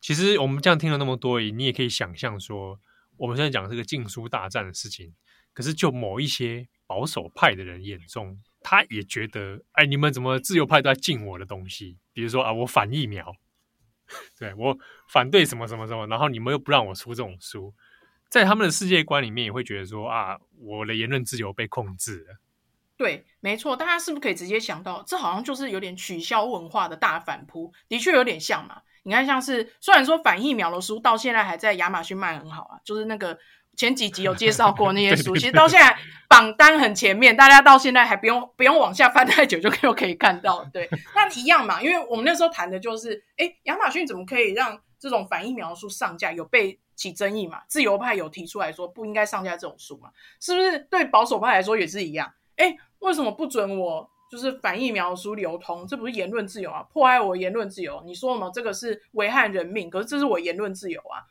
其实我们这样听了那么多，你也可以想象说，我们现在讲这个禁书大战的事情，可是就某一些保守派的人眼中。他也觉得，哎，你们怎么自由派都在禁我的东西？比如说啊，我反疫苗，对，我反对什么什么什么，然后你们又不让我出这种书，在他们的世界观里面也会觉得说啊，我的言论自由被控制了。对，没错，大家是不是可以直接想到，这好像就是有点取消文化的大反扑？的确有点像嘛。你看，像是虽然说反疫苗的书到现在还在亚马逊卖很好啊，就是那个。前几集有介绍过那些书，对对对对，其实到现在榜单很前面，大家到现在还不用 不用往下翻太久就又可以看到。对，那一样嘛，因为我们那时候谈的就是，哎，亚马逊怎么可以让这种反疫苗书上架？有被起争议嘛？自由派有提出来说不应该上架这种书嘛？是不是对保守派来说也是一样？哎，为什么不准我就是反疫苗书流通？这不是言论自由啊？破坏我言论自由？你说什么？这个是危害人命，可是这是我言论自由啊。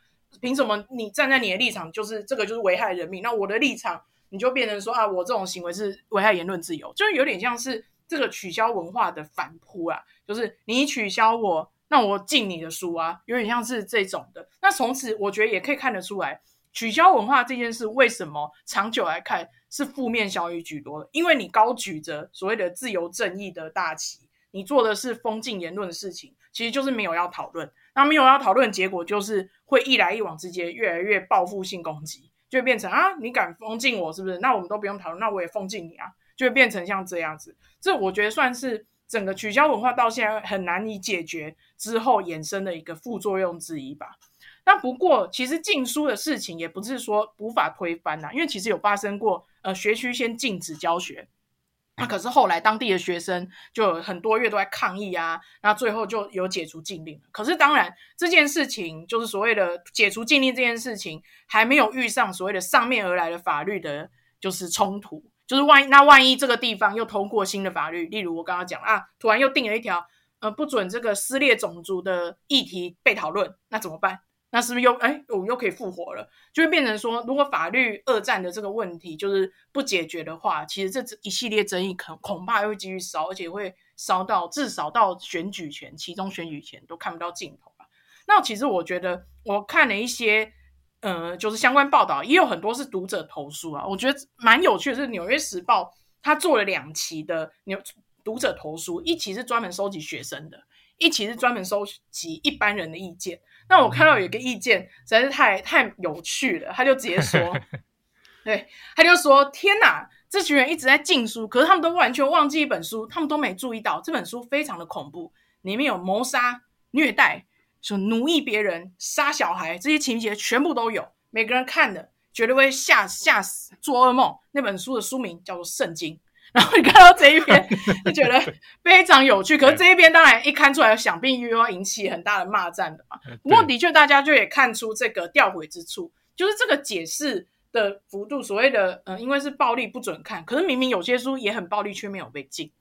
凭什么你站在你的立场就是这个就是危害人命？那我的立场你就变成说啊，我这种行为是危害言论自由，就是有点像是这个取消文化的反扑啊，就是你取消我，那我禁你的书啊，有点像是这种的。那从此我觉得也可以看得出来，取消文化这件事为什么长久来看是负面效益居多的？因为你高举着所谓的自由正义的大旗，你做的是封禁言论的事情，其实就是没有要讨论。那没有要讨论，结果就是会一来一往之间越来越报复性攻击，就会变成啊，你敢封禁我是不是？那我们都不用讨论，那我也封禁你啊，就会变成像这样子。这我觉得算是整个取消文化到现在很难以解决之后衍生的一个副作用之一吧。那不过其实禁书的事情也不是说无法推翻呐，因为其实有发生过，呃，学区先禁止教学。那可是后来当地的学生就很多月都在抗议啊，那最后就有解除禁令。可是当然这件事情就是所谓的解除禁令这件事情还没有遇上所谓的上面而来的法律的，就是冲突。就是万一那万一这个地方又通过新的法律，例如我刚刚讲啊，突然又定了一条，呃，不准这个撕裂种族的议题被讨论，那怎么办？那是不是又哎，我们又可以复活了？就会变成说，如果法律二战的这个问题就是不解决的话，其实这一系列争议可恐怕会继续烧，而且会烧到至少到选举前，其中选举前都看不到尽头了。那其实我觉得，我看了一些。呃，就是相关报道也有很多是读者投诉啊，我觉得蛮有趣的是，《纽约时报》他做了两期的纽读者投诉，一期是专门收集学生的，一期是专门收集一般人的意见。那我看到有一个意见实在是太太有趣了，他就直接说，对，他就说：“天哪，这群人一直在禁书，可是他们都完全忘记一本书，他们都没注意到这本书非常的恐怖，里面有谋杀、虐待。”说奴役别人、杀小孩这些情节全部都有，每个人看的绝对会吓吓死、做噩梦。那本书的书名叫做《圣经》，然后你看到这一篇 就觉得非常有趣。可是这一篇当然一看出来，想必又要引起很大的骂战的嘛。不过的确，大家就也看出这个吊诡之处，就是这个解释的幅度。所谓的嗯，因为是暴力不准看，可是明明有些书也很暴力，却没有被禁。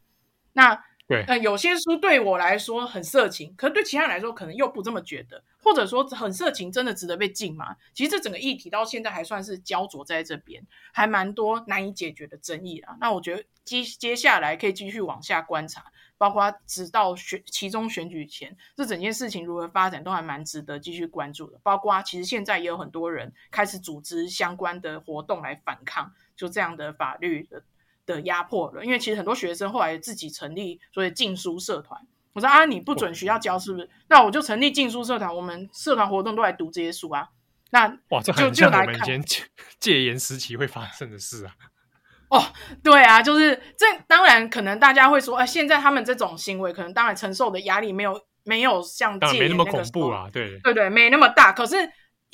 那。对，呃，有些书对我来说很色情，可是对其他人来说可能又不这么觉得，或者说很色情真的值得被禁吗？其实这整个议题到现在还算是焦灼在这边，还蛮多难以解决的争议啊。那我觉得接接下来可以继续往下观察，包括直到选其中选举前，这整件事情如何发展都还蛮值得继续关注的。包括其实现在也有很多人开始组织相关的活动来反抗，就这样的法律的。的压迫了，因为其实很多学生后来自己成立所谓禁书社团。我说啊，你不准学校教是不是？那我就成立禁书社团，我们社团活动都来读这些书啊。那哇，这很像我们以前戒戒严时期会发生的事啊。哦，对啊，就是这。当然，可能大家会说，哎，现在他们这种行为，可能当然承受的压力没有没有像戒严那个没那么恐怖啊。对对对，没那么大。可是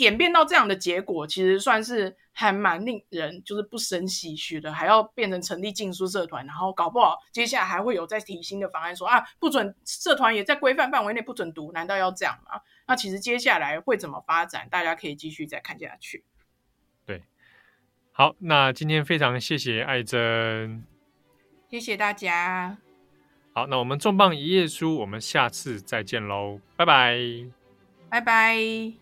演变到这样的结果，其实算是。还蛮令人就是不生唏嘘的，还要变成成立禁书社团，然后搞不好接下来还会有再提新的方案说，说啊不准社团也在规范范围内不准读，难道要这样吗？那其实接下来会怎么发展，大家可以继续再看下去。对，好，那今天非常谢谢艾珍，谢谢大家。好，那我们重磅一页书，我们下次再见喽，拜拜，拜拜。